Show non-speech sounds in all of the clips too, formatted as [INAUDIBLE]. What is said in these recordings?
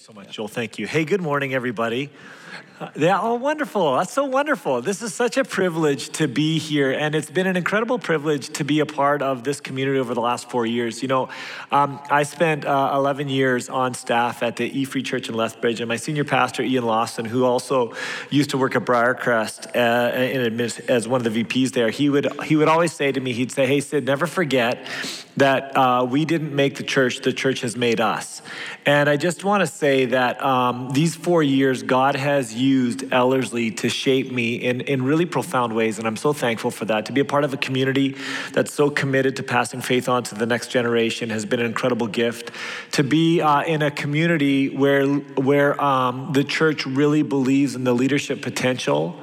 you so much, Joel. Thank you. Hey, good morning, everybody. Uh, yeah, oh, wonderful. That's so wonderful. This is such a privilege to be here, and it's been an incredible privilege to be a part of this community over the last four years. You know, um, I spent uh, 11 years on staff at the E Free Church in Lethbridge, and my senior pastor, Ian Lawson, who also used to work at Briarcrest uh, in, as one of the VPs there, he would, he would always say to me, he'd say, Hey, Sid, never forget that uh, we didn't make the church, the church has made us. And I just want to say that um, these four years, God has used Ellerslie to shape me in, in really profound ways. And I'm so thankful for that. To be a part of a community that's so committed to passing faith on to the next generation has been an incredible gift. To be uh, in a community where, where um, the church really believes in the leadership potential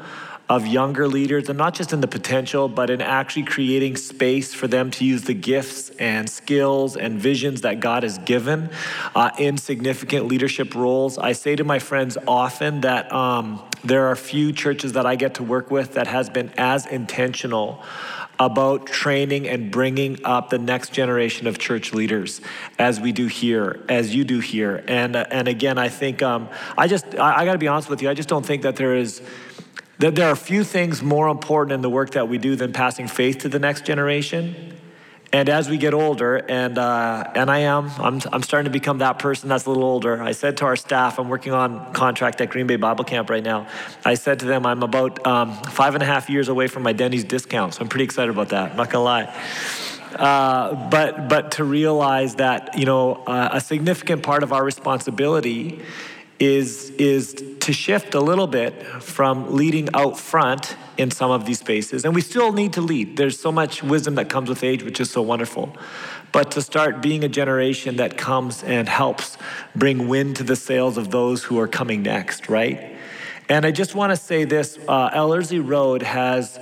of younger leaders, and not just in the potential, but in actually creating space for them to use the gifts and skills and visions that God has given uh, in significant leadership roles. I say to my friends often that um, there are few churches that I get to work with that has been as intentional about training and bringing up the next generation of church leaders as we do here, as you do here. And, uh, and again, I think, um, I just, I, I got to be honest with you, I just don't think that there is that there are a few things more important in the work that we do than passing faith to the next generation. And as we get older, and, uh, and I am, I'm, I'm starting to become that person that's a little older. I said to our staff, I'm working on contract at Green Bay Bible Camp right now. I said to them, I'm about um, five and a half years away from my Denny's discount, so I'm pretty excited about that, I'm not gonna lie. Uh, but, but to realize that, you know, uh, a significant part of our responsibility is, is to shift a little bit from leading out front in some of these spaces. And we still need to lead. There's so much wisdom that comes with age, which is so wonderful. But to start being a generation that comes and helps bring wind to the sails of those who are coming next, right? And I just want to say this uh, Ellerslie Road has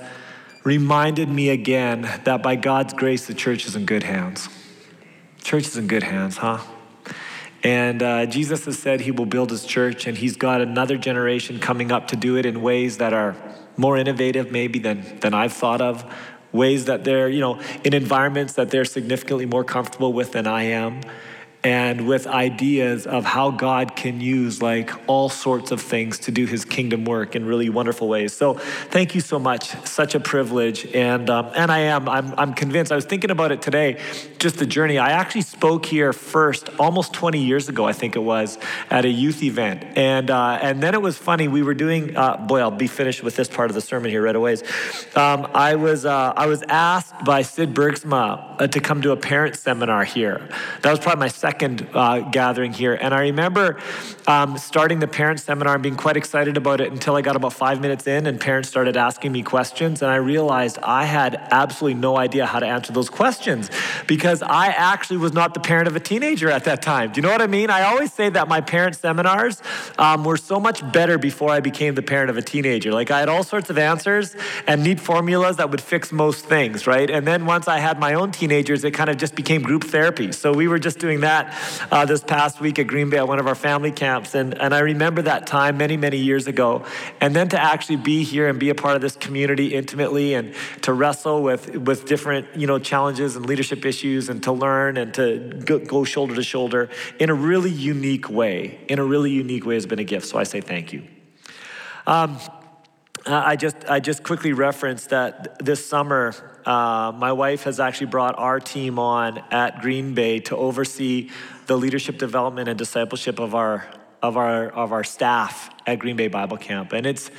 reminded me again that by God's grace, the church is in good hands. Church is in good hands, huh? And uh, Jesus has said he will build his church, and he's got another generation coming up to do it in ways that are more innovative, maybe, than, than I've thought of. Ways that they're, you know, in environments that they're significantly more comfortable with than I am and with ideas of how God can use like all sorts of things to do his kingdom work in really wonderful ways. So thank you so much. Such a privilege. And, um, and I am, I'm, I'm convinced. I was thinking about it today, just the journey. I actually spoke here first almost 20 years ago, I think it was, at a youth event. And, uh, and then it was funny. We were doing, uh, boy, I'll be finished with this part of the sermon here right away. Um, I, was, uh, I was asked by Sid Bergsma uh, to come to a parent seminar here. That was probably my second second uh, gathering here. And I remember um, starting the parent seminar and being quite excited about it until I got about five minutes in and parents started asking me questions. And I realized I had absolutely no idea how to answer those questions because I actually was not the parent of a teenager at that time. Do you know what I mean? I always say that my parent seminars um, were so much better before I became the parent of a teenager. Like I had all sorts of answers and neat formulas that would fix most things, right? And then once I had my own teenagers, it kind of just became group therapy. So we were just doing that uh, this past week at Green Bay at one of our family camps. And, and I remember that time many, many years ago. And then to actually be here and be a part of this community intimately and to wrestle with, with different you know, challenges and leadership issues and to learn and to go, go shoulder to shoulder in a really unique way, in a really unique way has been a gift. So I say thank you. Um, I just, I just quickly referenced that this summer uh, my wife has actually brought our team on at Green Bay to oversee the leadership development and discipleship of our of our of our staff at Green Bay Bible Camp, and it's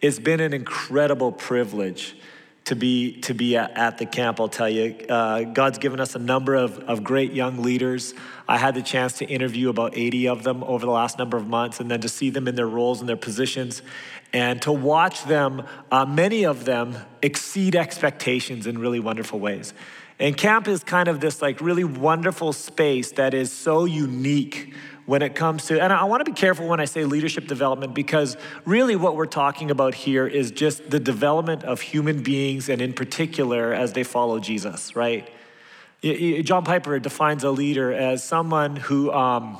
it's been an incredible privilege to be to be at, at the camp. I'll tell you, uh, God's given us a number of of great young leaders. I had the chance to interview about 80 of them over the last number of months, and then to see them in their roles and their positions and to watch them, uh, many of them, exceed expectations in really wonderful ways. And camp is kind of this like really wonderful space that is so unique when it comes to, and I want to be careful when I say leadership development because really what we're talking about here is just the development of human beings and in particular as they follow Jesus, right? John Piper defines a leader as someone who, um,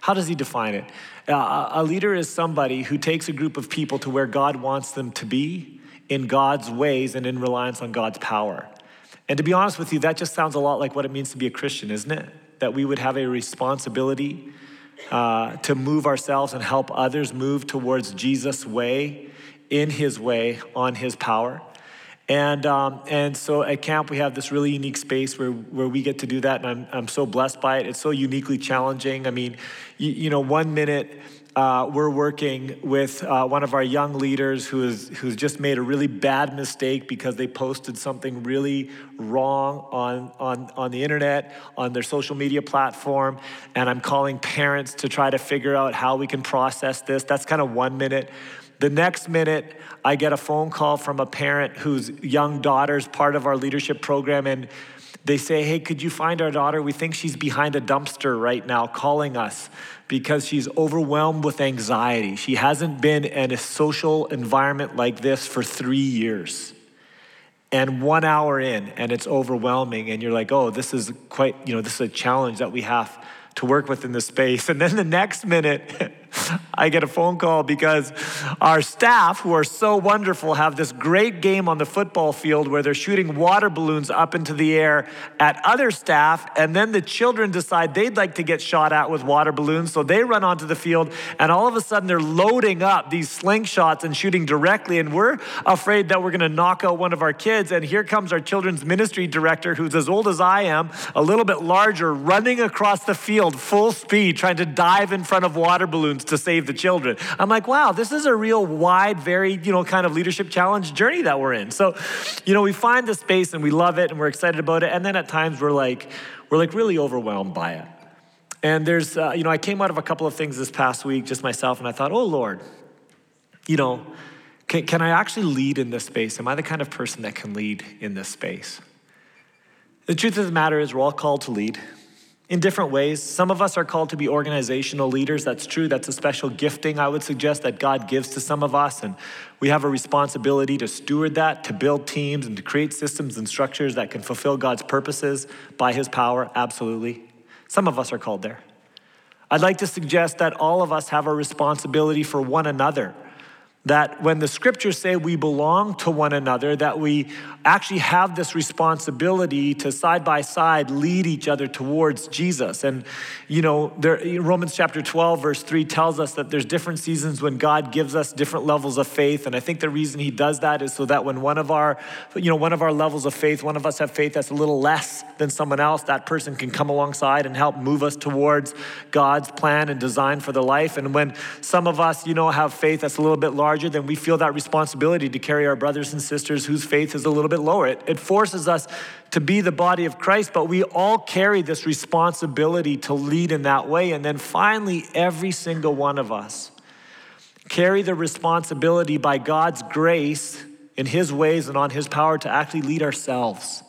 how does he define it? Uh, a leader is somebody who takes a group of people to where God wants them to be in God's ways and in reliance on God's power. And to be honest with you, that just sounds a lot like what it means to be a Christian, isn't it? That we would have a responsibility uh, to move ourselves and help others move towards Jesus' way, in His way, on His power. And, um, and so at camp, we have this really unique space where, where we get to do that. And I'm, I'm so blessed by it. It's so uniquely challenging. I mean, you, you know, one minute uh, we're working with uh, one of our young leaders who is, who's just made a really bad mistake because they posted something really wrong on, on, on the internet, on their social media platform. And I'm calling parents to try to figure out how we can process this. That's kind of one minute. The next minute, I get a phone call from a parent whose young daughter's part of our leadership program, and they say, Hey, could you find our daughter? We think she's behind a dumpster right now calling us because she's overwhelmed with anxiety. She hasn't been in a social environment like this for three years. And one hour in, and it's overwhelming, and you're like, oh, this is quite, you know, this is a challenge that we have to work with in this space. [LAUGHS] And then the next minute, [LAUGHS] [LAUGHS] I get a phone call because our staff, who are so wonderful, have this great game on the football field where they're shooting water balloons up into the air at other staff. And then the children decide they'd like to get shot at with water balloons. So they run onto the field, and all of a sudden they're loading up these slingshots and shooting directly. And we're afraid that we're going to knock out one of our kids. And here comes our children's ministry director, who's as old as I am, a little bit larger, running across the field full speed, trying to dive in front of water balloons to save the children. I'm like, wow, this is a real wide, very, you know, kind of leadership challenge journey that we're in. So, you know, we find the space and we love it and we're excited about it. And then at times we're like, we're like really overwhelmed by it. And there's, uh, you know, I came out of a couple of things this past week, just myself, and I thought, oh Lord, you know, can, can I actually lead in this space? Am I the kind of person that can lead in this space? The truth of the matter is, we're all called to lead in different ways. Some of us are called to be organizational leaders. That's true. That's a special gifting, I would suggest, that God gives to some of us. And we have a responsibility to steward that, to build teams, and to create systems and structures that can fulfill God's purposes by His power. Absolutely. Some of us are called there. I'd like to suggest that all of us have a responsibility for one another that when the scriptures say we belong to one another, that we actually have this responsibility to side by side lead each other towards Jesus. And, you know, there, Romans chapter 12, verse 3 tells us that there's different seasons when God gives us different levels of faith. And I think the reason he does that is so that when one of our, you know, one of our levels of faith, one of us have faith that's a little less than someone else, that person can come alongside and help move us towards God's plan and design for the life. And when some of us, you know, have faith that's a little bit larger, larger, then we feel that responsibility to carry our brothers and sisters whose faith is a little bit lower. It, it forces us to be the body of Christ, but we all carry this responsibility to lead in that way. And then finally, every single one of us carry the responsibility by God's grace in His ways and on His power to actually lead ourselves,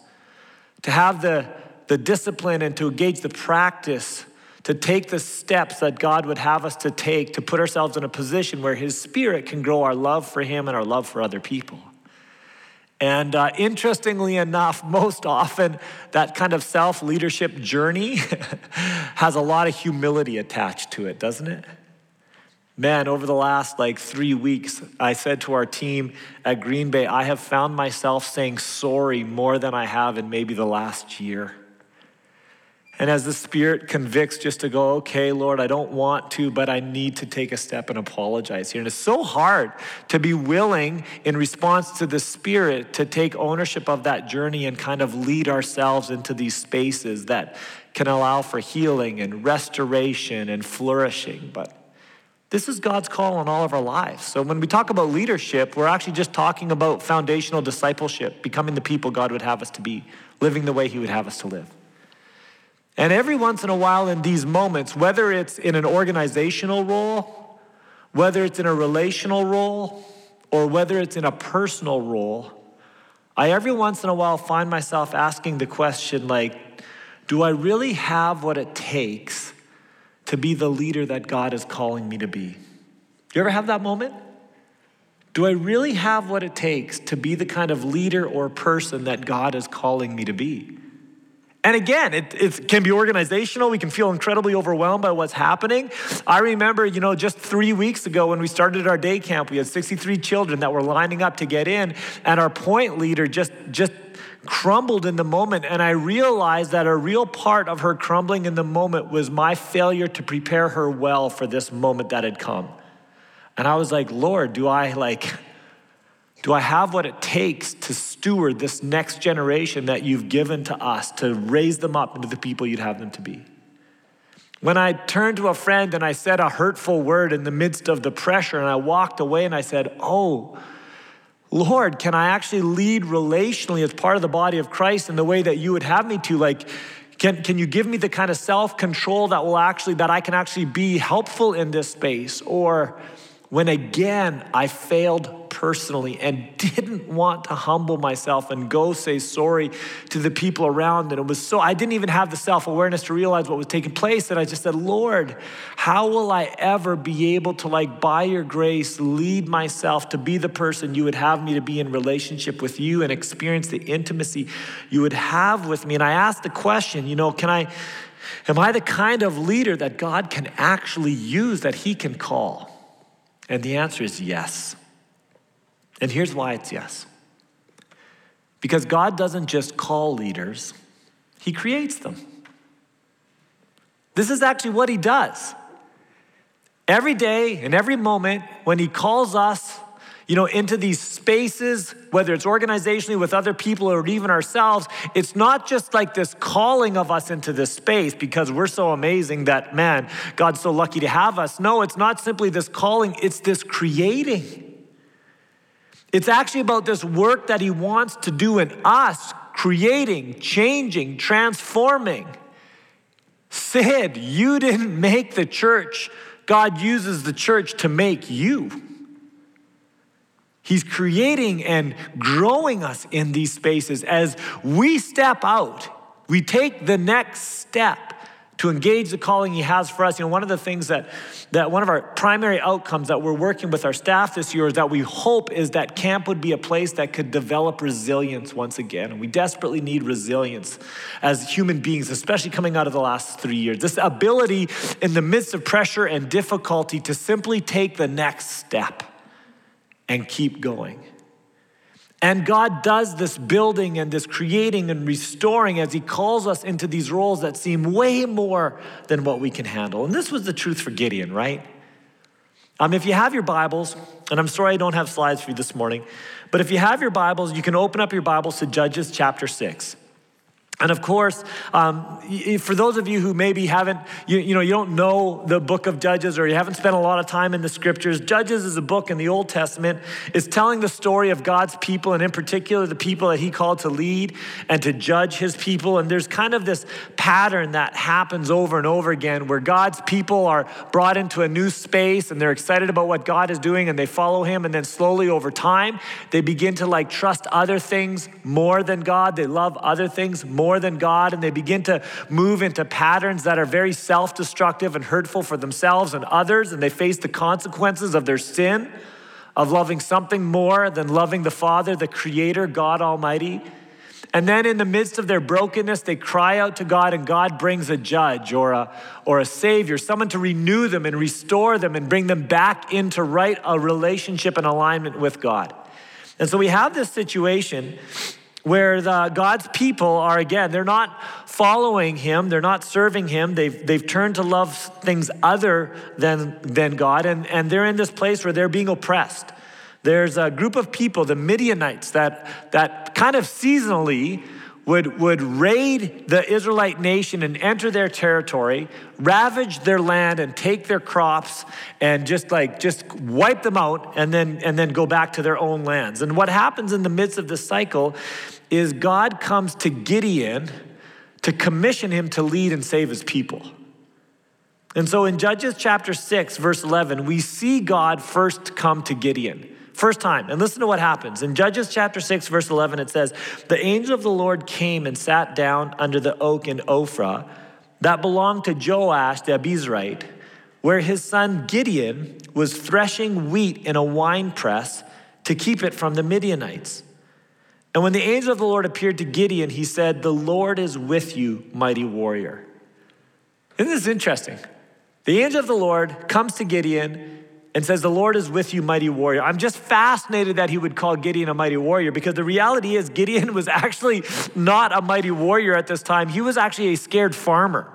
to have the, the discipline and to engage the practice to take the steps that God would have us to take to put ourselves in a position where His Spirit can grow our love for Him and our love for other people. And uh, interestingly enough, most often that kind of self leadership journey [LAUGHS] has a lot of humility attached to it, doesn't it? Man, over the last like three weeks, I said to our team at Green Bay, I have found myself saying sorry more than I have in maybe the last year. And as the Spirit convicts, just to go, okay, Lord, I don't want to, but I need to take a step and apologize here. And it's so hard to be willing, in response to the Spirit, to take ownership of that journey and kind of lead ourselves into these spaces that can allow for healing and restoration and flourishing. But this is God's call on all of our lives. So when we talk about leadership, we're actually just talking about foundational discipleship, becoming the people God would have us to be, living the way He would have us to live. And every once in a while, in these moments, whether it's in an organizational role, whether it's in a relational role, or whether it's in a personal role, I every once in a while find myself asking the question like, do I really have what it takes to be the leader that God is calling me to be? You ever have that moment? Do I really have what it takes to be the kind of leader or person that God is calling me to be? And again, it, it, can be organizational. We can feel incredibly overwhelmed by what's happening. I remember, you know, just three weeks ago when we started our day camp, we had 63 children that were lining up to get in, and our point leader just just crumbled in the moment. And I realized that a real part of her crumbling in the moment was my failure to prepare her well for this moment that had come. And I was like, Lord, do I like, do I have what it takes to steward this next generation that you've given to us to raise them up into the people you'd have them to be? When I turned to a friend and I said a hurtful word in the midst of the pressure and I walked away and I said, Oh, Lord, can I actually lead relationally as part of the body of Christ in the way that you would have me to? Like, can, can you give me the kind of self control that will actually, that I can actually be helpful in this space? Or when again I failed personally and [LAUGHS] didn't want to humble myself and go say sorry to the people around. And it was so, I didn't even have the self awareness to realize what was taking place. And I just said, Lord, how will I ever be able to, like, by your grace, lead myself to be the person you would have me to be in relationship with you and experience the intimacy you would have with me? And I asked the question, you know, can I, am I the kind of leader that God can actually use, that He can call? And the answer is yes. And here's why it's yes. Because God doesn't just call leaders, He creates them. This is actually what He does. Every day and every moment when He calls us, you know, into these spaces, whether it's organizationally with other people or even ourselves, it's not just like this calling of us into this space because we're so amazing that, man, God's so lucky to have us. No, it's not simply this calling, it's this creating. It's actually about this work that He wants to do in us, creating, changing, transforming. Sid, you [LAUGHS] didn't make the church. God uses the church to make you. He's creating and growing us in these spaces as we step out. We take the next step to engage the calling he has for us. You know, one of the things that, that one of our primary outcomes that we're working with our staff this year is that we hope is that camp would be a place that could develop resilience once again. And we desperately need resilience as human beings, especially coming out of the last three years. This ability in the midst of pressure and difficulty to simply take the next step and keep going. And God does this building and this creating and restoring as He calls us into these roles that seem way more than what we can handle. And this was the truth for Gideon, right? Um, if you have your Bibles, and I'm sorry I don't have slides for you this morning, but if you have your Bibles, you can open up your Bibles to Judges chapter 6. And of course, um, for those of you who maybe haven't, you, you know, you don't know the book of Judges or you haven't spent a lot of time in the scriptures, Judges is a book in the Old Testament. It's telling the story of God's people and in particular the people that he called to lead and to judge his people. And there's kind of this pattern that happens over and over again where God's people are brought into a new space and they're excited about what God is doing and they follow him. And then slowly over time, they begin to like trust other things more than God. They love other things more more than God, and they begin to move into patterns that are very self destructive and hurtful for themselves and others, and they face the consequences of their sin, of loving something more than loving the Father, the Creator, God Almighty. And then in the midst of their brokenness, they cry out to God, and God brings a judge or a, or a savior, someone to renew them and restore them and bring them back into right a relationship and alignment with God. And so we have this situation where the, God's people are, again, they're not following him, they're not serving him, they've, they've turned to love things other than, than God, and, and they're in this place where they're being oppressed. There's a group of people, the Midianites, that, that kind of seasonally would, would raid the Israelite nation and enter their territory, ravage their land and take their crops and just like just wipe them out and then and then go back to their own lands. And what happens in the midst of this cycle is God comes to Gideon to commission him to lead and save his people. And so in Judges chapter 6, verse 11, we see God first come to Gideon. First time. And listen to what happens. In Judges chapter 6, verse 11, it says, The angel of the Lord came and sat down under the oak in Ophrah that belonged to Joash the Abiezrite, where his son Gideon was threshing wheat in a wine press to keep it from the Midianites. And when the angel of the Lord appeared to Gideon, he said, The Lord is with you, mighty warrior. Isn't this interesting? The angel of the Lord comes to Gideon and says, The Lord is with you, mighty warrior. I'm just fascinated that he would call Gideon a mighty warrior because the reality is, Gideon was actually not a mighty warrior at this time. He was actually a scared farmer.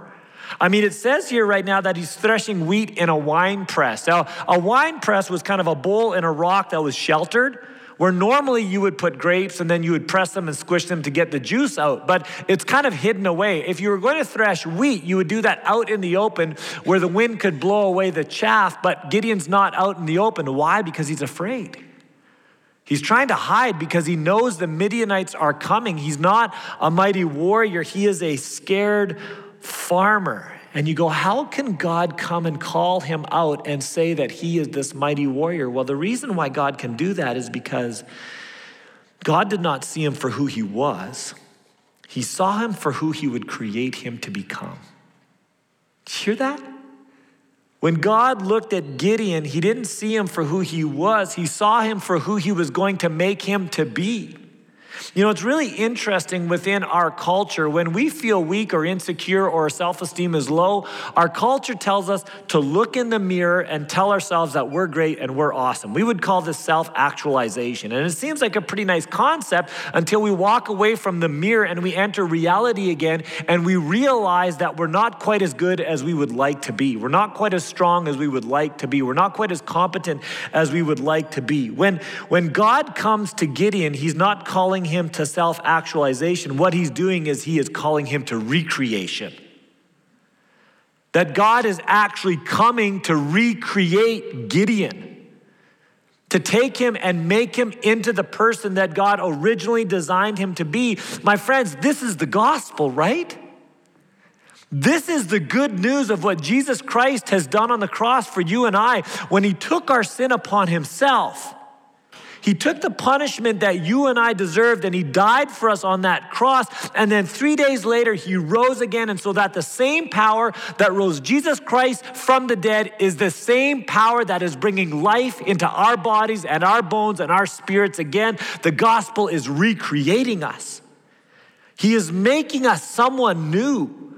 I mean, it says here right now that he's threshing wheat in a wine press. Now, a wine press was kind of a bowl in a rock that was sheltered where normally you would put grapes and then you would press them and squish them to get the juice out, but it's kind of hidden away. If you were going to thresh wheat, you would do that out in the open where the wind could blow away the chaff, but Gideon's not out in the open. Why? Because he's afraid. He's trying to hide because he knows the Midianites are coming. He's not a mighty warrior, he is a scared farmer. And you go, how can God come and call him out and say that he is this mighty warrior? Well, the reason why God can do that is because God did not see him for who he was, he saw him for who he would create him to become. Hear that? When God looked at Gideon, he didn't see him for who he was, he saw him for who he was going to make him to be. You know, it's really interesting within our culture when we feel weak or insecure or our self esteem is low, our culture tells us to look in the mirror and tell ourselves that we're great and we're awesome. We would call this self actualization. And it seems like a pretty nice concept until we walk away from the mirror and we enter reality again and we realize that we're not quite as good as we would like to be. We're not quite as strong as we would like to be. We're not quite as competent as we would like to be. When, when God comes to Gideon, he's not calling him to self actualization. What he's doing is he is calling him to recreation. That God is actually coming to recreate Gideon, to take him and make him into the person that God originally designed him to be. My friends, this is the gospel, right? This is the good news of what Jesus Christ has done on the cross for you and I when he took our sin upon himself. He took the punishment that you and I deserved and he died for us on that cross. And then three days later, he rose again. And so that the same power that rose Jesus Christ from the dead is the same power that is bringing life into our bodies and our bones and our spirits again. The gospel is recreating us, he is making us someone new.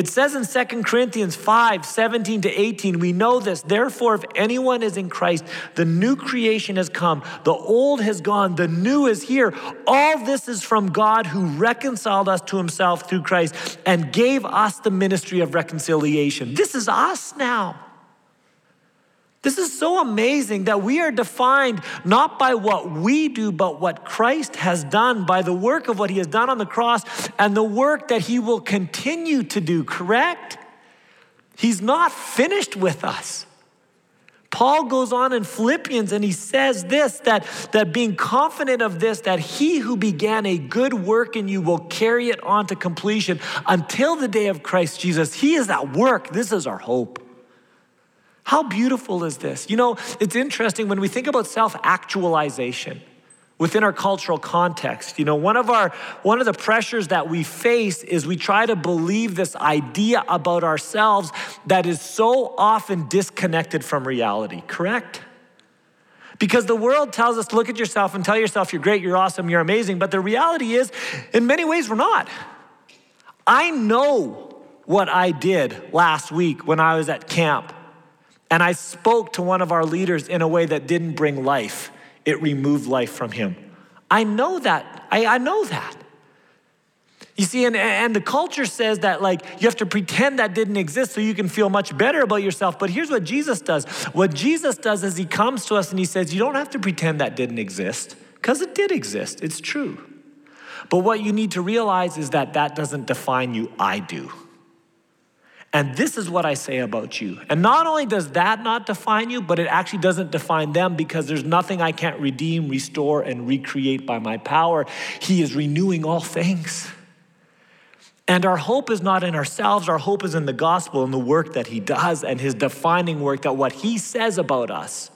It says in 2 Corinthians 5 17 to 18, we know this. Therefore, if anyone is in Christ, the new creation has come, the old has gone, the new is here. All this is from God who reconciled us to himself through Christ and gave us the ministry of reconciliation. This is us now. This is so amazing that we are defined not by what we do, but what Christ has done, by the work of what he has done on the cross and the work that he will continue to do, correct? He's not finished with us. Paul goes on in Philippians and he says this that, that being confident of this, that he who began a good work in you will carry it on to completion until the day of Christ Jesus. He is at work. This is our hope. How beautiful is this? You know, it's interesting when we think about self actualization within our cultural context. You know, one of our one of the pressures that we face is we try to believe this idea about ourselves that is so often disconnected from reality, correct? Because the world tells us look at yourself and tell yourself you're great, you're awesome, you're amazing, but the reality is in many ways we're not. I know what I did last week when I was at camp and I spoke to one of our leaders in a way that didn't bring life, it removed life from him. I know that. I, I know that. You see, and, and the culture says that like you have to pretend that didn't exist so you can feel much better about yourself. But here's what Jesus does. What Jesus does is he comes to us and he says, You don't have to pretend that didn't exist, because it did exist. It's true. But what you need to realize is that that doesn't define you, I do. And this is what I say about you. And not only does that not define you, but it actually doesn't define them because there's nothing I can't redeem, restore, and recreate by my power. He is renewing all things. And our hope is not in ourselves, our hope is in the gospel and the work that He does and His defining work that what He says about us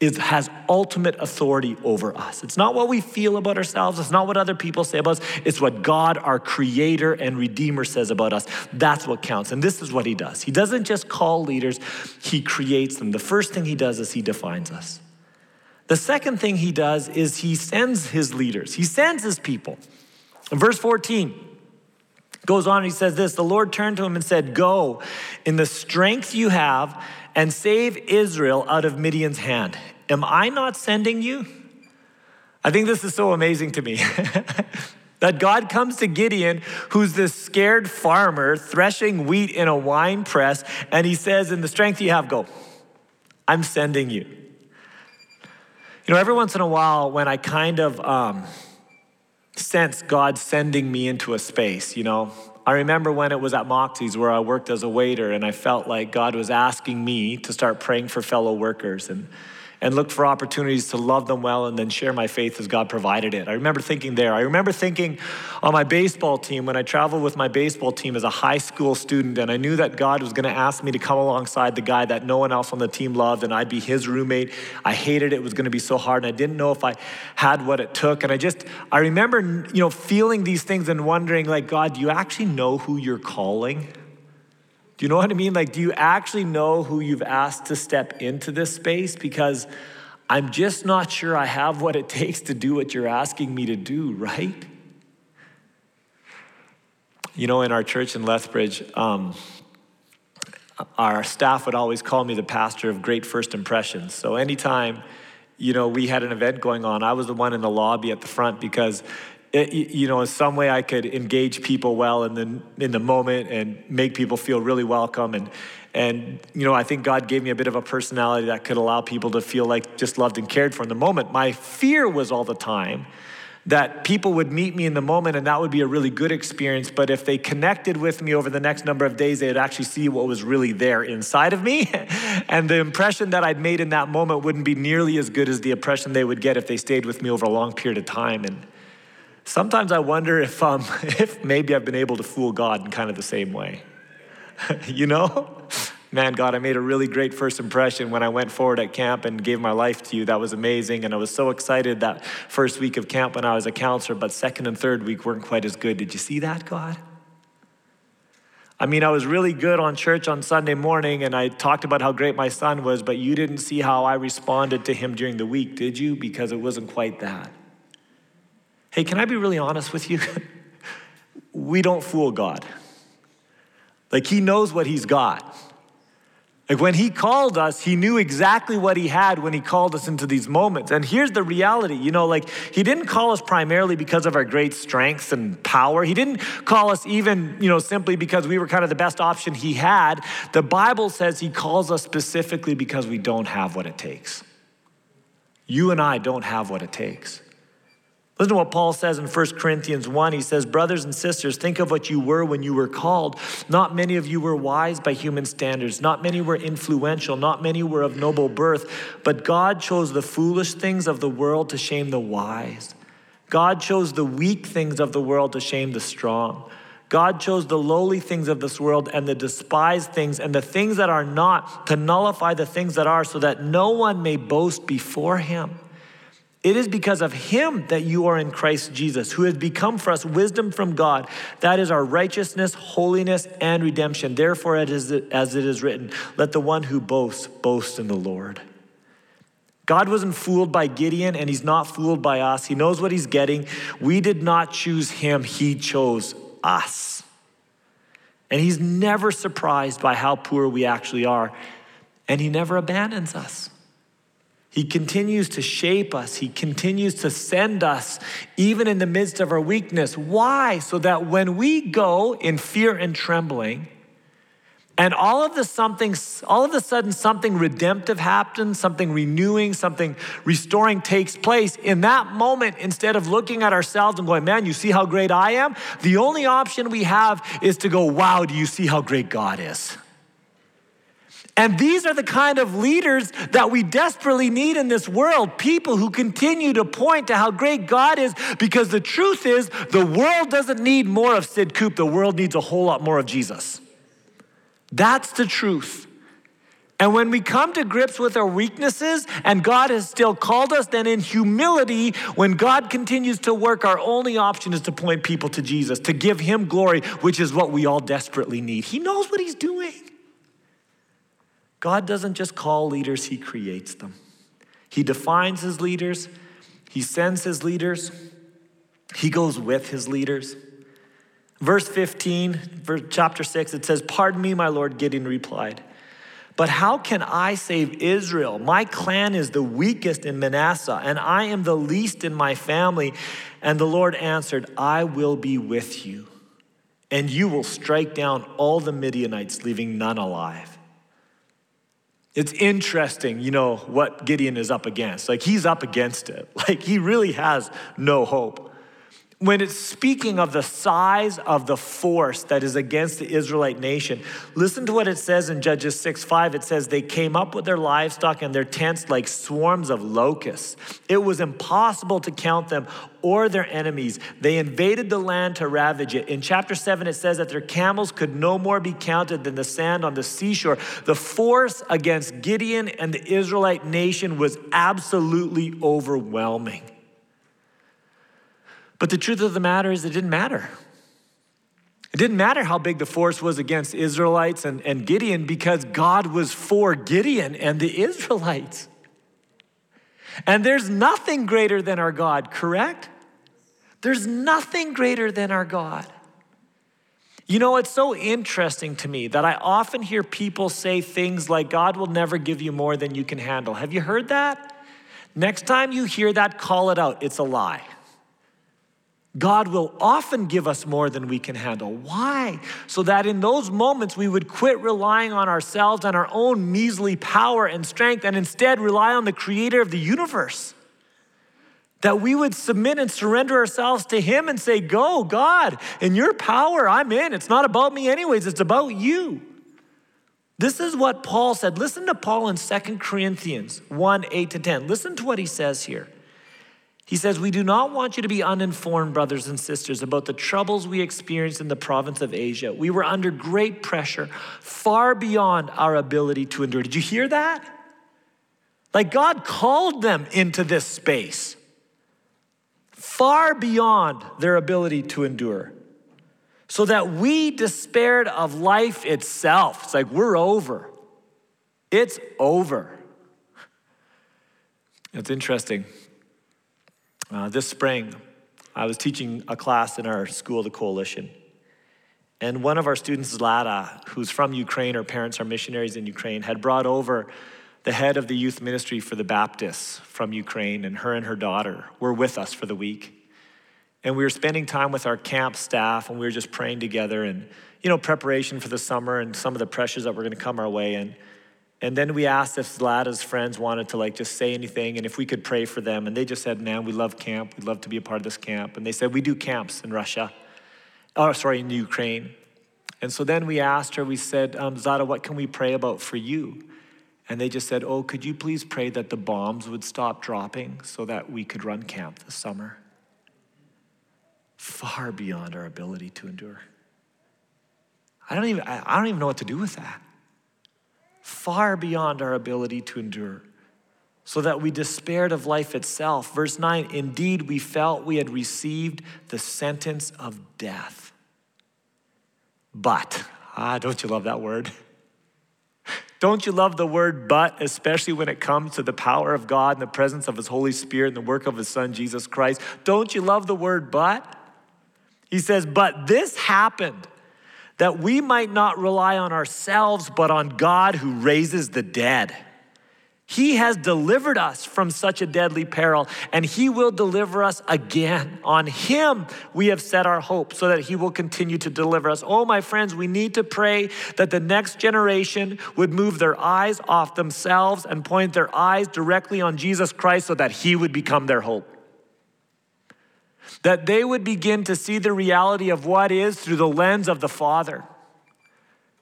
is, has ultimate authority over us. It's not what we feel about ourselves, it's not what other people say about us, it's what God, our creator and redeemer, says about us. That's what counts. And this is what he does. He doesn't just call leaders, he creates them. The first thing he does is he defines us. The second thing he does is he sends his leaders, he sends his people. In verse 14, goes on and he says this The Lord turned to him and said, Go in the strength you have and save Israel out of Midian's hand. Am I not sending you? I think this is so amazing to me. [LAUGHS] that God comes to Gideon, who's this scared farmer threshing wheat in a wine press, and he says, In the strength you have, go. I'm sending you. You know, every once in a while, when I kind of um, sense God sending me into a space, you know, I remember when it was at Moxie's where I worked as a waiter, and I felt like God was asking me to start praying for fellow workers. And and look for opportunities to love them well and then share my faith as God provided it. I remember thinking there. I remember thinking on my baseball team when I traveled with my baseball team as a high school student, and I knew that God was going to ask me to come alongside the guy that no one else on the team loved, and I'd be his roommate. I hated it. It was going to be so hard, and I didn't know if I had what it took. And I just, I remember, you know, feeling these things and wondering, like, God, do you actually know who you're calling? Do you know what I mean? Like, do you actually know who you've asked to step into this space? Because I'm just not sure I have what it [LAUGHS] takes to do what you're asking me to do, right? You know, in our church in Lethbridge, um, our staff would always call me the pastor of great first impressions. So anytime, you know, we had an event going on, I was the one in the lobby at the front because it, you know, in some way I could engage people well in the, in the moment and make people feel really welcome. And, and, you know, I think God gave me a bit of a personality that could allow people to feel like just loved and cared for in the moment. My fear was all the time that people would meet me in the moment and that would be a really good experience. But if they connected with me over the next number of days, they'd actually see what was really there inside of me. [LAUGHS] and the impression that I'd made in that moment wouldn't be nearly as good as the impression they would get if they stayed with me over a long period of time. And, Sometimes I wonder if, um, [LAUGHS] if maybe I've been able to fool God in kind of the same way. [LAUGHS] you know? Man, God, I made a really great first impression when I went forward at camp and gave my life to you. That was amazing. And I was so excited that first week of camp when I was a counselor, but second and third week weren't quite as good. Did you see that, God? I mean, I was really good on church on Sunday morning and I talked about how great my son was, but you didn't see how I responded to him during the week, did you? Because it wasn't quite that. Hey, can I be really honest with you? [LAUGHS] we don't fool God. Like, He knows what He's got. Like, when He called us, He knew exactly what He had when He called us into these moments. And here's the reality you know, like, He didn't call us primarily because of our great strength and power. He didn't call us even, you know, simply because we were kind of the best option He had. The Bible says He calls us specifically because we don't have what it takes. You and I don't have what it takes. Listen to what Paul says in 1 Corinthians 1. He says, Brothers and sisters, think of what you were when you were called. Not many of you were wise by human standards. Not many were influential. Not many were of noble birth. But God chose the foolish things of the world to shame the wise. God chose the weak things of the world to shame the strong. God chose the lowly things of this world and the despised things and the things that are not to nullify the things that are, so that no one may boast before him. It is because of him that you are in Christ Jesus, who has become for us wisdom from God. That is our righteousness, holiness, and redemption. Therefore, it is, as it is written, let the one who boasts boast in the Lord. God wasn't fooled by Gideon, and he's not fooled by us. He knows what he's getting. We did not choose him, he chose us. And he's never surprised by how poor we actually are, and he never abandons us. He continues to shape us. He continues to send us even in the midst of our weakness. Why? So that when we go in fear and trembling, and all of the something, all of a sudden something redemptive happens, something renewing, something restoring takes place. In that moment, instead of looking at ourselves and going, man, you see how great I am? The only option we have is to go, wow, do you see how great God is? And these are the kind of leaders that we desperately need in this world people who continue to point to how great God is, because the truth is, the world doesn't need more of Sid Coop, the world needs a whole lot more of Jesus. That's the truth. And when we come to grips with our weaknesses and God has still called us, then in humility, when God continues to work, our only option is to point people to Jesus, to give Him glory, which is what we all desperately need. He knows what He's doing. God doesn't just call leaders, He creates them. He defines His leaders, He sends His leaders, He goes with His leaders. Verse 15, verse, chapter 6, it says, Pardon me, my Lord, Gideon replied. But how can I save Israel? My clan is the weakest in Manasseh, and I am the least in my family. And the Lord answered, I will be with you, and you will strike down all the Midianites, leaving none alive. It's interesting, you know, what Gideon is up against. Like, he's up against it. [LAUGHS] Like, he really has no hope when it's speaking of the size of the force that is against the Israelite nation, listen to what it says in Judges 6 5. It says, They came up with their livestock and their tents like swarms of locusts. It was impossible to count them or their enemies. They invaded the land to ravage it. In chapter 7, it says that their camels could no more be counted than the sand on the seashore. The force against Gideon and the Israelite nation was absolutely overwhelming. But the truth of the matter is, it didn't matter. It didn't matter how big the force was against Israelites and, and Gideon because God was for Gideon and the Israelites. And there's nothing greater than our God, correct? There's nothing greater than our God. You know, it's so interesting to me that I often hear people say things like, God will never give you more than you can handle. Have you heard that? Next time you hear that, call it out. It's a lie. God will often give us more than we can handle. Why? So that in those moments we would quit relying on ourselves and our own measly power and strength and instead rely on the creator of the universe. That we would submit and surrender ourselves to Him and say, Go, God, in your power, I'm in. It's not about me, anyways, it's about you. This is what Paul said. Listen to Paul in 2 Corinthians 1 8 to 10. Listen to what he says here. He says, We do not want you to be uninformed, brothers and sisters, about the troubles we experienced in the province of Asia. We were under great pressure, far beyond our ability to endure. Did you hear that? Like God called them into this space, far beyond their ability to endure, so that we despaired of life itself. It's like we're over. It's over. It's interesting. Uh, this spring, I was teaching a class in our school, the Coalition. And one of our students, Zlata, who's from Ukraine, her parents are missionaries in Ukraine, had brought over the head of the youth ministry for the Baptists from Ukraine, and her and her daughter were with us for the week. And we were spending time with our camp staff, and we were just praying together and, you know, preparation for the summer and some of the pressures that were going to come our way. And and then we asked if Zlata's friends wanted to like just say anything and if we could pray for them. And they just said, man, we love camp. We'd love to be a part of this camp. And they said, we do camps in Russia. Oh, sorry, in Ukraine. And so then we asked her, we said, um, Zlata, what can we pray about for you? And they just said, oh, could you please pray that the bombs would stop dropping so that we could run camp this summer? Far beyond our ability to endure. I don't even, I don't even know what to do with that far beyond our ability to endure, so that we despaired of life itself. Verse 9, indeed, we felt we had received the sentence of death. But, ah, don't you love that word? [LAUGHS] Don't you love the word but, especially when it comes to the power of God and the presence of His Holy Spirit and the work of His Son, Jesus Christ? Don't you love the word but? He says, But this happened that we might not rely on ourselves, but on God who raises the dead. He has delivered us from such a deadly peril, and He will deliver us again. On Him we have set our hope so that He will continue to deliver us. Oh, my friends, we need to pray that the next generation would move their eyes off themselves and point their eyes directly on Jesus Christ so that He would become their hope that they would begin to see the reality of what is through the lens of the Father,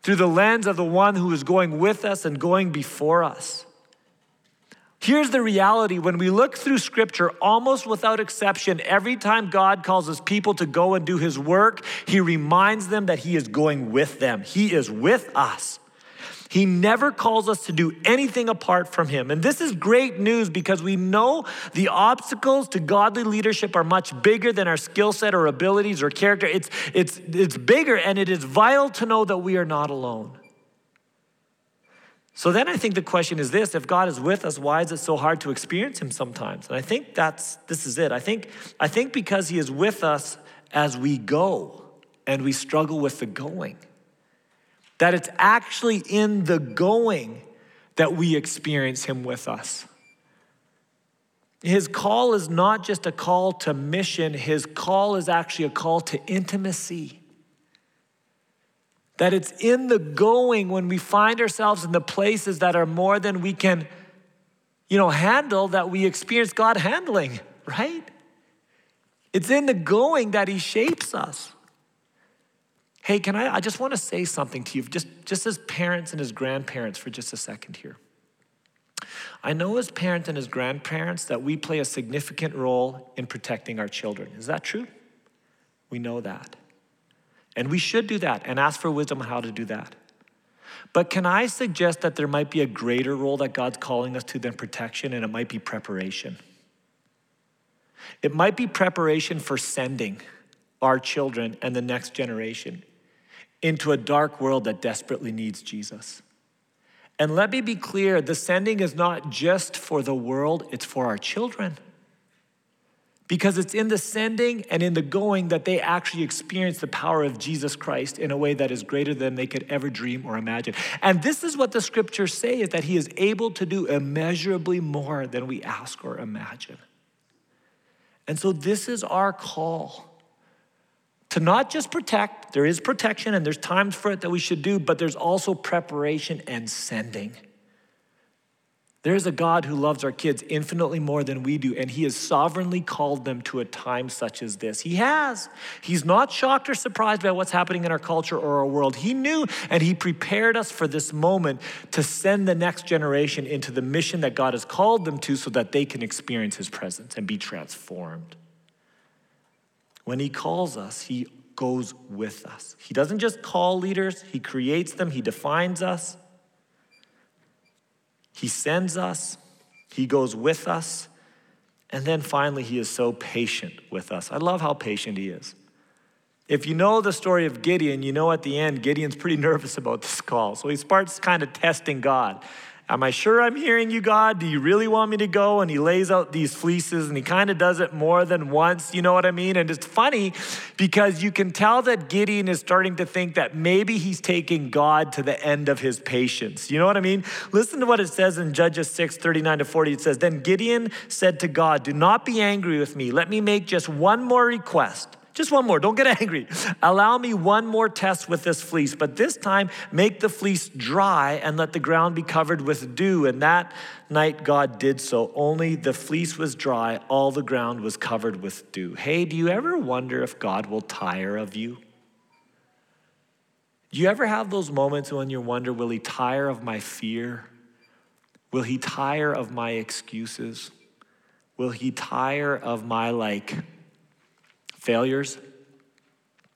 through the lens of the one who is going with us and going before us. Here's the reality when we look through scripture, almost without exception, every time God calls his people to go and do his work, he reminds them that he is going with them. He is with us. He never calls us to do anything apart from Him. And this is great news because we know the obstacles to godly leadership are much bigger than our skill set or abilities or character. It's, it's, it's bigger, and it is vital to know that we are not alone. So then I think the question is this if God is with us, why is it so hard to experience Him sometimes? And I think that's this is it. I think, I think because He is with us as we go and we struggle with the going. That it's actually in the going that we experience Him with us. His call is not just a call to mission, His call is actually a call to intimacy. That it's in the going when we find ourselves in the places that are more than we can, you know, handle that we experience God handling, right? It's in the going that He shapes us. Hey, can I? I just want to say something to you, just, just as parents and as grandparents, for just a second here. I know as parents and as grandparents that we play a significant role in protecting our children. Is that true? We know that. And we should do that and ask for wisdom on how to do that. But can I suggest that there might be a greater role that God's calling us to than protection, and it might be preparation? It might be preparation for sending our children and the next generation into a dark world that desperately needs Jesus. And let me be clear the sending is not just for the world, it's for our children. Because it's in the sending and in the going that they actually experience the power of Jesus Christ in a way that is greater than they could ever dream or imagine. And this is what the scriptures say is that he is able to do immeasurably more than we ask or imagine. And so this is our call to not just protect, there is protection and there's times for it that we should do, but there's also preparation and sending. There's a God who loves our kids infinitely more than we do, and He has sovereignly called them to a time such as this. He has. He's not shocked or surprised by what's happening in our culture or our world. He knew, and He prepared us for this moment to send the next generation into the mission that God has called them to so that they can experience His presence and be transformed. When He calls us, He goes with us. He doesn't just call leaders, He creates them, He defines us. He sends us, He goes with us, and then finally, He is so patient with us. I love how patient He is. If you know the story of Gideon, you know at the end, Gideon's pretty nervous about this call. So he starts kind of testing God. Am I sure I'm hearing you, God? Do you really want me to go? And he lays out these fleeces and he kind of does it more than once. You know what I mean? And it's funny because you can tell that Gideon is starting to think that maybe he's taking God to the end of his patience. You know what I mean? Listen to what it says in Judges 6 39 to 40. It says, Then Gideon said to God, Do not be angry with me. Let me make just one more request. Just one more, don't get [LAUGHS] angry. Allow me one more test with this fleece, but this time make the fleece dry and let the ground be covered with dew. And that night God did so. Only the fleece was dry, all the ground was covered with dew. Hey, do you ever wonder if God will tire of you? Do you ever have those moments when you wonder, will he tire of my fear? Will he tire of my excuses? Will he tire of my like, failures.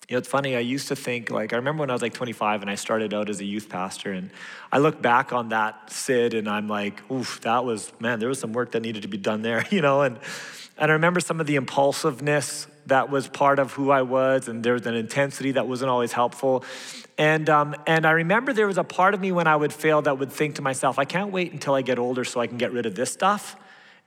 You know, it's funny, I used to think, like, I remember when I was like 25 and I started out as a youth pastor, and I look back on that SID and I'm like, oof, that was, man, there was some work that needed to be done there, [LAUGHS] you know? And, and I remember some of the impulsiveness that was part of who I was, and there was an intensity that wasn't always helpful. And, um, and I remember there was a part of me when I would fail that would think to myself, I can't wait until I get older so I can get rid of this stuff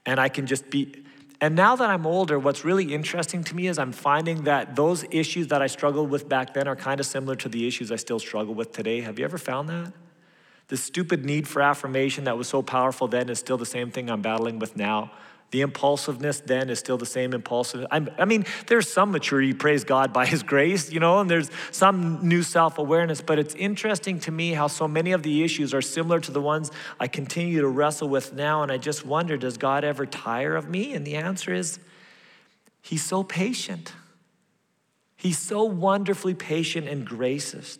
and I can just be, and now that I'm older, what's really interesting to me is I'm finding that those issues that I struggled with back then are kind of similar to the issues I still struggle with today. Have you ever found that? The stupid need for affirmation that was so powerful then is still the same thing I'm battling with now. The impulsiveness then is still the same impulsive. I'm, i mean, there's some maturity, praise God, by His grace, you know, and there's some new self awareness, but it's interesting to me how so many of the issues are similar to the ones I continue to wrestle with now. And I just wonder, does God ever tire of me? And the answer is, He's so patient. He's so wonderfully patient and gracious.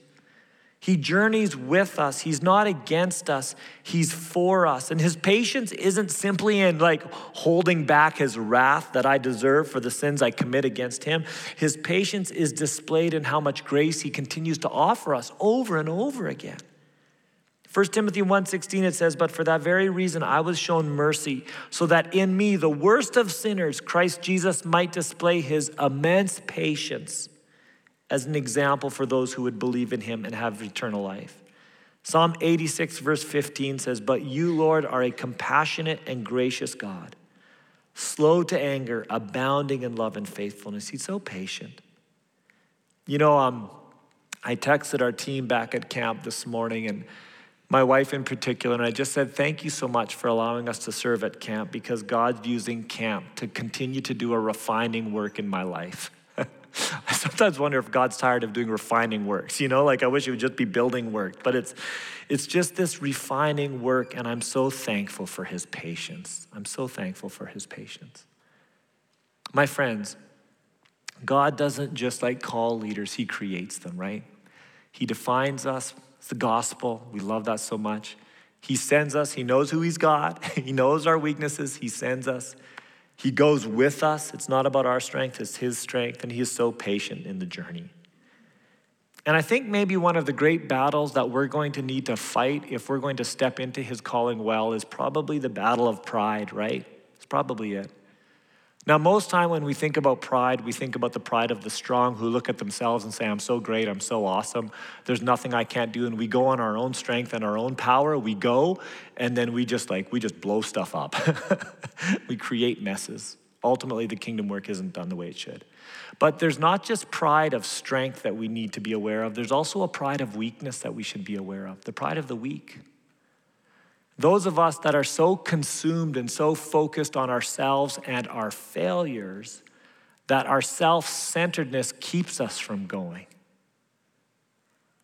He journeys with us. He's not against us. He's for us. And his patience isn't simply in like holding back his wrath that I deserve for the sins I commit against him. His patience is displayed in how much grace he continues to offer us over and over again. 1 Timothy 1:16 it says, "But for that very reason I was shown mercy, so that in me, the worst of sinners, Christ Jesus might display his immense patience." As an example for those who would believe in him and have eternal life. Psalm 86, verse 15 says, But you, Lord, are a compassionate and gracious God, slow to anger, abounding in love and faithfulness. He's so patient. You know, um, I texted our team back at camp this morning, and my wife in particular, and I just said, Thank you so much for allowing us to serve at camp because God's using camp to continue to do a refining work in my life. [LAUGHS] I sometimes wonder if God's tired of doing refining works, you know, like I wish it would just be building work, but it's it's just this refining work and I'm so thankful for his patience. I'm so thankful for his patience. My friends, God doesn't just like call leaders, he creates them, right? He defines us. It's the gospel. We love that so much. He sends us. He knows who He's got. [LAUGHS] He knows our weaknesses. He sends us. He goes with us. It's not about our strength, it's His strength. And He is so patient in the journey. And I think maybe one of the great battles that we're going to need to fight if we're going to step into His calling well is probably the battle of pride, right? It's probably it. Now, most time when we think about pride, we think about the pride of the strong who look at themselves and say, I'm so great, I'm so awesome, there's nothing I can't do. And we go on our own strength and our own power. We go, and then we just like, we just blow stuff up. [LAUGHS] we create messes. Ultimately, the kingdom work isn't done the way it should. But there's not just pride of strength that we need to be aware of, there's also a pride of weakness that we should be aware of the pride of the weak. Those of us that are so consumed and so focused on ourselves and our failures that our self centeredness keeps us from going.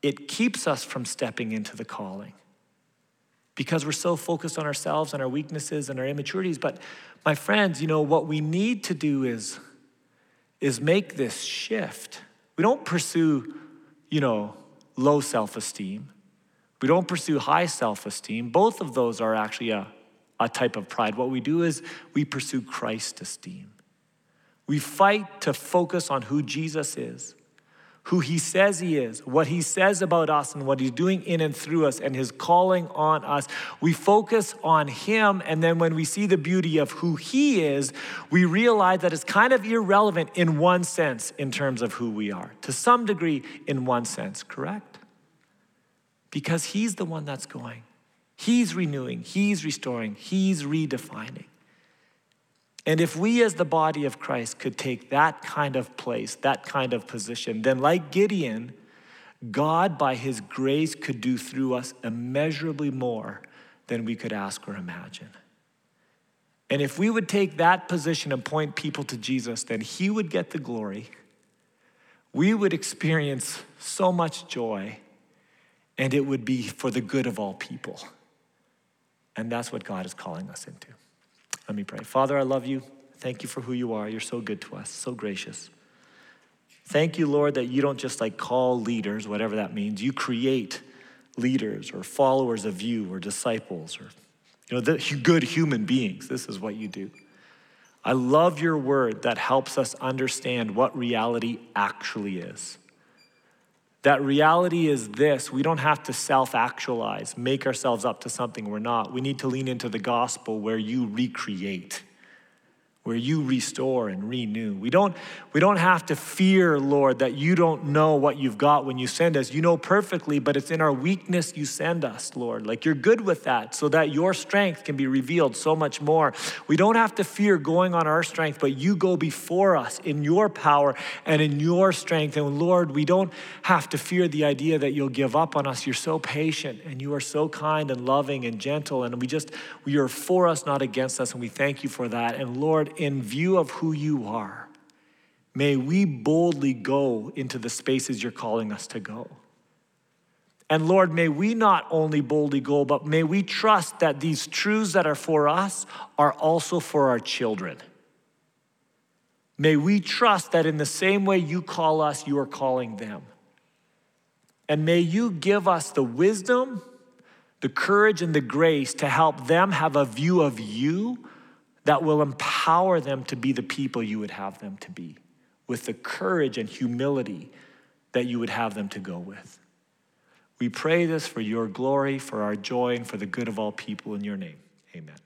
It keeps us from stepping into the calling because we're so focused on ourselves and our weaknesses and our immaturities. But my friends, you know, what we need to do is, is make this shift. We don't pursue, you know, low self esteem. We don't pursue high self esteem. Both of those are actually a, a type of pride. What we do is we pursue Christ esteem. We fight to focus on who Jesus is, who he says he is, what he says about us, and what he's doing in and through us, and his calling on us. We focus on him, and then when we see the beauty of who he is, we realize that it's kind of irrelevant in one sense in terms of who we are, to some degree, in one sense, correct? Because He's the one that's going. He's renewing, He's restoring, He's redefining. And if we, as the body of Christ, could take that kind of place, that kind of position, then, like Gideon, God, by His grace, could do through us immeasurably more than we could ask or imagine. And if we would take that position and point people to Jesus, then He would get the glory. We would experience so much joy and it would be for the good of all people. And that's what God is calling us into. Let me pray. Father, I love you. Thank you for who you are. You're so good to us, so gracious. Thank you, Lord, that you don't just like call leaders, whatever that means. You create leaders or followers of you or disciples or you know, the good human beings. This is what you do. I love your word that helps us understand what reality actually is. That reality is this we don't have to self actualize, make ourselves up to something we're not. We need to lean into the gospel where you recreate where you restore and renew. We don't, we don't have to fear, Lord, that you don't know what you've got when you send us. You know perfectly, but it's in our weakness you send us, Lord. Like you're good with that so that your strength can be revealed so much more. We don't have to fear going on our strength, but you go before us in your power and in your strength. And Lord, we don't have to fear the idea that you'll give up on us. You're so patient and you are so kind and loving and gentle. And we just, are for us, not against us. And we thank you for that. And Lord, in view of who you are, may we boldly go into the spaces you're calling us to go. And Lord, may we not only boldly go, but may we trust that these truths that are for us are also for our children. May we trust that in the same way you call us, you are calling them. And may you give us the wisdom, the courage, and the grace to help them have a view of you that will empower them to be the people you would have them to be, with the courage and humility that you would have them to go with. We pray this for your glory, for our joy, and for the good of all people in your name. Amen.